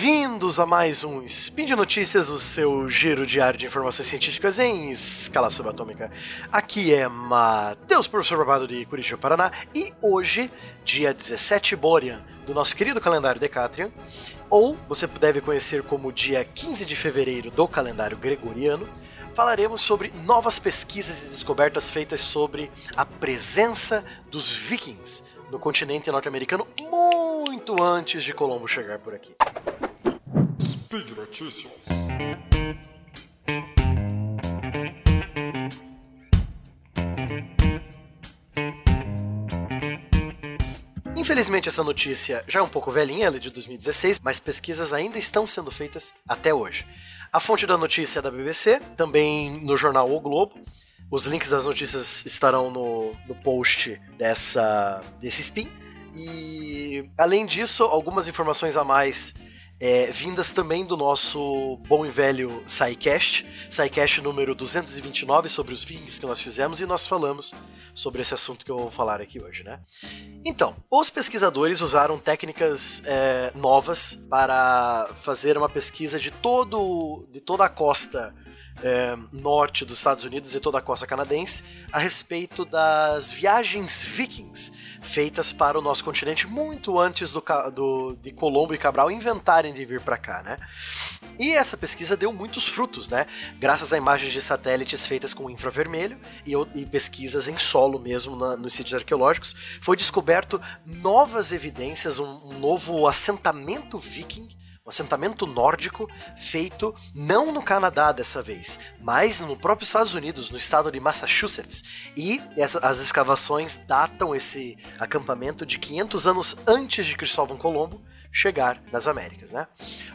Bem-vindos a mais um Spin de Notícias, o seu giro diário de informações científicas em escala subatômica. Aqui é Matheus, professor Barbado de Curitiba, Paraná, e hoje, dia 17 Borean, do nosso querido calendário Decatrian, ou você deve conhecer como dia 15 de fevereiro do calendário gregoriano, falaremos sobre novas pesquisas e descobertas feitas sobre a presença dos vikings no continente norte-americano muito antes de Colombo chegar por aqui. Notícias. Infelizmente, essa notícia já é um pouco velhinha, ela é de 2016, mas pesquisas ainda estão sendo feitas até hoje. A fonte da notícia é da BBC, também no jornal O Globo. Os links das notícias estarão no, no post dessa, desse spin. E, além disso, algumas informações a mais é, vindas também do nosso bom e velho SciCast, SciCast número 229, sobre os vikings que nós fizemos, e nós falamos sobre esse assunto que eu vou falar aqui hoje, né? Então, os pesquisadores usaram técnicas é, novas para fazer uma pesquisa de todo de toda a costa é, norte dos Estados Unidos e toda a costa canadense a respeito das viagens vikings feitas para o nosso continente muito antes do, do de Colombo e Cabral inventarem de vir para cá, né? E essa pesquisa deu muitos frutos, né? Graças a imagens de satélites feitas com infravermelho e, e pesquisas em solo mesmo na, nos sítios arqueológicos, foi descoberto novas evidências, um, um novo assentamento viking um assentamento nórdico feito não no Canadá dessa vez, mas no próprio Estados Unidos, no estado de Massachusetts. E essa, as escavações datam esse acampamento de 500 anos antes de Cristóvão Colombo chegar nas Américas, né?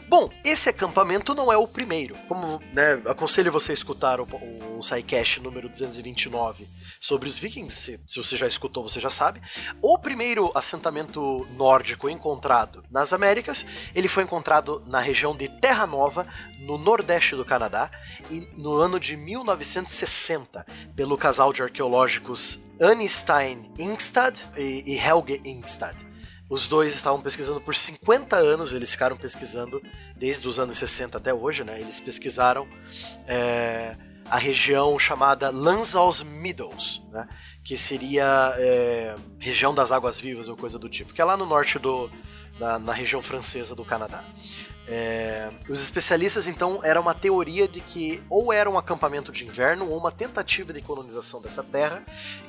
Bom, esse acampamento não é o primeiro. Como né, aconselho você a escutar o, o número 229 sobre os vikings, se, se você já escutou, você já sabe. O primeiro assentamento nórdico encontrado nas Américas, ele foi encontrado na região de Terra Nova, no nordeste do Canadá, e no ano de 1960, pelo casal de arqueológicos Annie Stein Ingstad e, e Helge Ingstad. Os dois estavam pesquisando por 50 anos, eles ficaram pesquisando desde os anos 60 até hoje, né? Eles pesquisaram é, a região chamada Lanzaus Meadows, né? Que seria é, região das águas vivas ou coisa do tipo, que é lá no norte do, na, na região francesa do Canadá. É, os especialistas então era uma teoria de que ou era um acampamento de inverno ou uma tentativa de colonização dessa terra,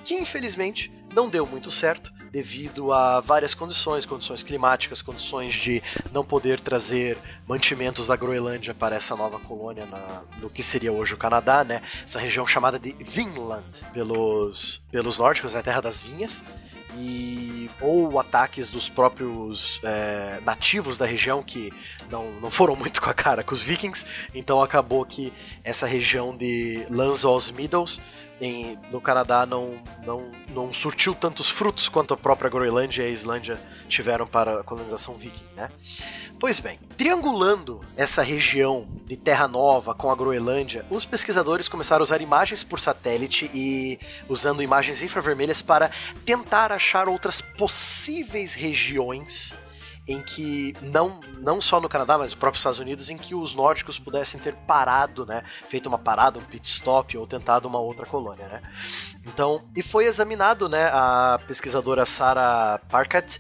que infelizmente não deu muito certo devido a várias condições, condições climáticas, condições de não poder trazer mantimentos da Groenlândia para essa nova colônia na, no que seria hoje o Canadá, né? Essa região chamada de Vinland pelos pelos nórdicos, a terra das vinhas e ou ataques dos próprios é, nativos da região que não, não foram muito com a cara com os vikings, então acabou que essa região de Lanzaos Meadows em, no Canadá não, não, não surtiu tantos frutos quanto a própria Groenlândia e a Islândia tiveram para a colonização viking, né? Pois bem, triangulando essa região de Terra Nova com a Groenlândia, os pesquisadores começaram a usar imagens por satélite e usando imagens infravermelhas para tentar achar outras possíveis regiões em que não, não só no Canadá, mas no próprio Estados Unidos, em que os nórdicos pudessem ter parado, né, feito uma parada, um pit stop ou tentado uma outra colônia, né? Então, e foi examinado, né, a pesquisadora Sarah Parkat,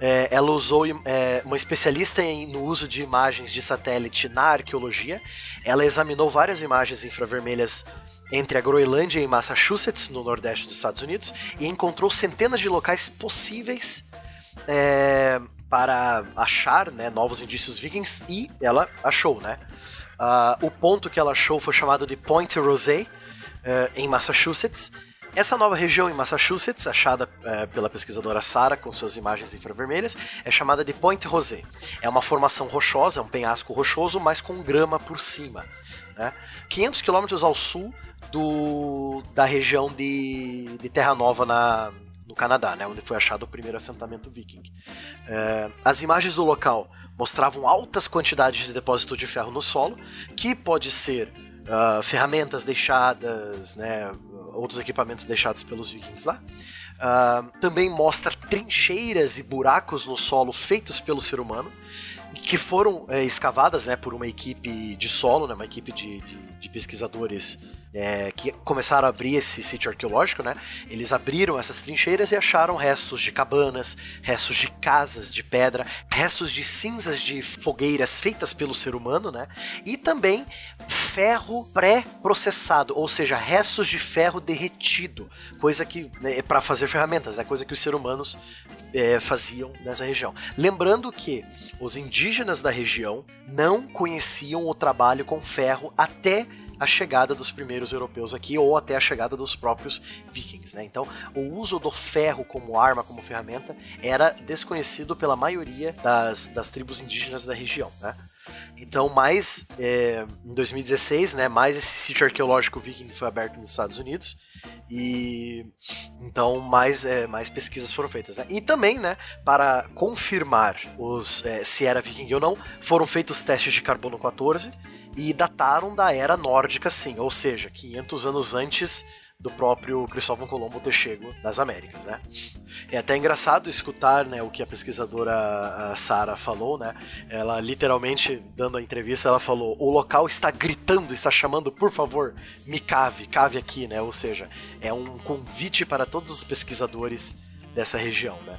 é, ela usou é, uma especialista em, no uso de imagens de satélite na arqueologia. Ela examinou várias imagens infravermelhas entre a Groenlândia e Massachusetts, no nordeste dos Estados Unidos, e encontrou centenas de locais possíveis é, para achar né, novos indícios vikings e ela achou, né? Uh, o ponto que ela achou foi chamado de Point Rosé, uh, em Massachusetts. Essa nova região em Massachusetts, achada uh, pela pesquisadora Sarah com suas imagens infravermelhas, é chamada de Point Rosé. É uma formação rochosa, é um penhasco rochoso, mas com grama por cima. Né? 500 quilômetros ao sul do, da região de, de Terra Nova, na, no Canadá, né, onde foi achado o primeiro assentamento viking. É, as imagens do local mostravam altas quantidades de depósito de ferro no solo, que pode ser uh, ferramentas deixadas, né, outros equipamentos deixados pelos vikings lá. Uh, também mostra trincheiras e buracos no solo feitos pelo ser humano. que foram é, escavadas né, por uma equipe de solo, né, uma equipe de, de, de pesquisadores é, que começaram a abrir esse sítio arqueológico, né? Eles abriram essas trincheiras e acharam restos de cabanas, restos de casas de pedra, restos de cinzas de fogueiras feitas pelo ser humano, né? E também ferro pré-processado, ou seja, restos de ferro derretido, coisa que né, é para fazer ferramentas, é coisa que os seres humanos é, faziam nessa região. Lembrando que os indígenas da região não conheciam o trabalho com ferro até a chegada dos primeiros europeus aqui ou até a chegada dos próprios vikings. Né? Então, o uso do ferro como arma, como ferramenta, era desconhecido pela maioria das, das tribos indígenas da região. Né? Então, mais é, em 2016, né, mais esse sítio arqueológico viking foi aberto nos Estados Unidos e então mais, é, mais pesquisas foram feitas. Né? E também, né, para confirmar os, é, se era viking ou não, foram feitos testes de carbono 14 e dataram da era nórdica, sim, ou seja, 500 anos antes do próprio Cristóvão Colombo ter chego nas Américas, né? É até engraçado escutar, né, o que a pesquisadora Sara falou, né? Ela literalmente dando a entrevista, ela falou: "O local está gritando, está chamando, por favor, me cave, cave aqui", né? Ou seja, é um convite para todos os pesquisadores dessa região, né?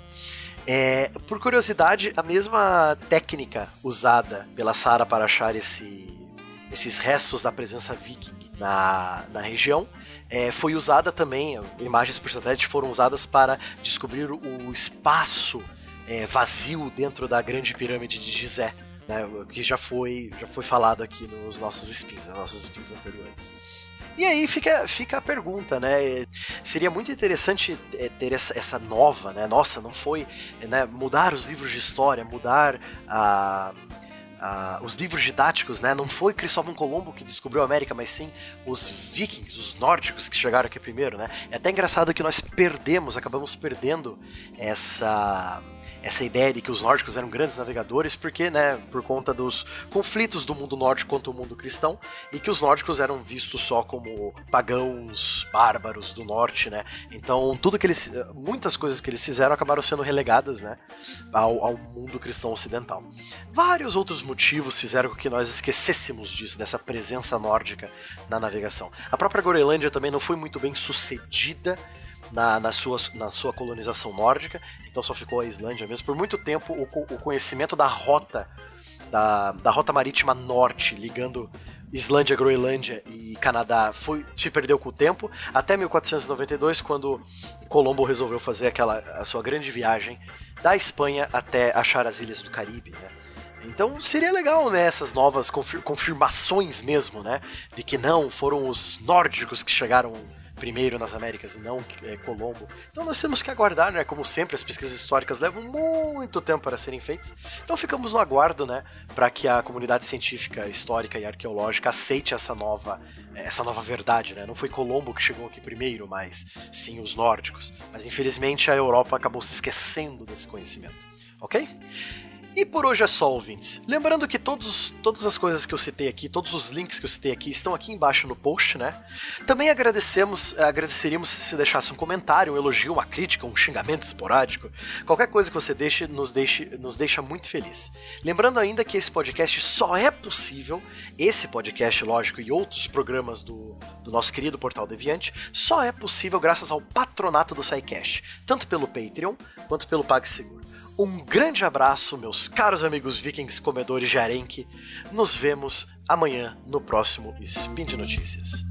É, por curiosidade, a mesma técnica usada pela Sara para achar esse esses restos da presença viking na, na região. É, foi usada também, imagens por satélite foram usadas para descobrir o espaço é, vazio dentro da grande pirâmide de Gizé, né, que já foi, já foi falado aqui nos nossos spins, nas nossas spins anteriores. E aí fica, fica a pergunta, né? Seria muito interessante é, ter essa, essa nova, né? Nossa, não foi né? mudar os livros de história, mudar a os livros didáticos, né? Não foi Cristóvão Colombo que descobriu a América, mas sim os vikings, os nórdicos que chegaram aqui primeiro, né? É até engraçado que nós perdemos, acabamos perdendo essa essa ideia de que os nórdicos eram grandes navegadores, porque, né, por conta dos conflitos do mundo nórdico contra o mundo cristão, e que os nórdicos eram vistos só como pagãos bárbaros do norte, né? Então, tudo que eles, muitas coisas que eles fizeram acabaram sendo relegadas, né, ao, ao mundo cristão ocidental. Vários outros motivos fizeram com que nós esquecêssemos disso, dessa presença nórdica na navegação. A própria Groenlândia também não foi muito bem sucedida na, na, sua, na sua colonização nórdica, então só ficou a Islândia mesmo. Por muito tempo, o, o conhecimento da rota, da, da rota marítima norte, ligando Islândia, Groenlândia e Canadá foi, se perdeu com o tempo, até 1492, quando Colombo resolveu fazer aquela a sua grande viagem da Espanha até achar as ilhas do Caribe, né? Então seria legal, né, essas novas confirmações mesmo, né, de que não foram os nórdicos que chegaram primeiro nas Américas e não é, Colombo. Então nós temos que aguardar, né? Como sempre, as pesquisas históricas levam muito tempo para serem feitas. Então ficamos no aguardo, né? Para que a comunidade científica, histórica e arqueológica aceite essa nova, é, essa nova verdade, né? Não foi Colombo que chegou aqui primeiro, mas sim os nórdicos. Mas infelizmente a Europa acabou se esquecendo desse conhecimento. Ok? E por hoje é só, ouvintes. Lembrando que todos, todas as coisas que eu citei aqui, todos os links que eu citei aqui estão aqui embaixo no post, né? Também agradecemos, eh, agradeceríamos se você deixasse um comentário, um elogio, uma crítica, um xingamento esporádico. Qualquer coisa que você deixe nos, deixe, nos deixa muito feliz. Lembrando ainda que esse podcast só é possível, esse podcast, lógico, e outros programas do, do nosso querido Portal Deviante, só é possível graças ao patronato do SciCash, tanto pelo Patreon quanto pelo PagSeguro. Um grande abraço, meus caros amigos vikings comedores de arenque. Nos vemos amanhã no próximo Spin de Notícias.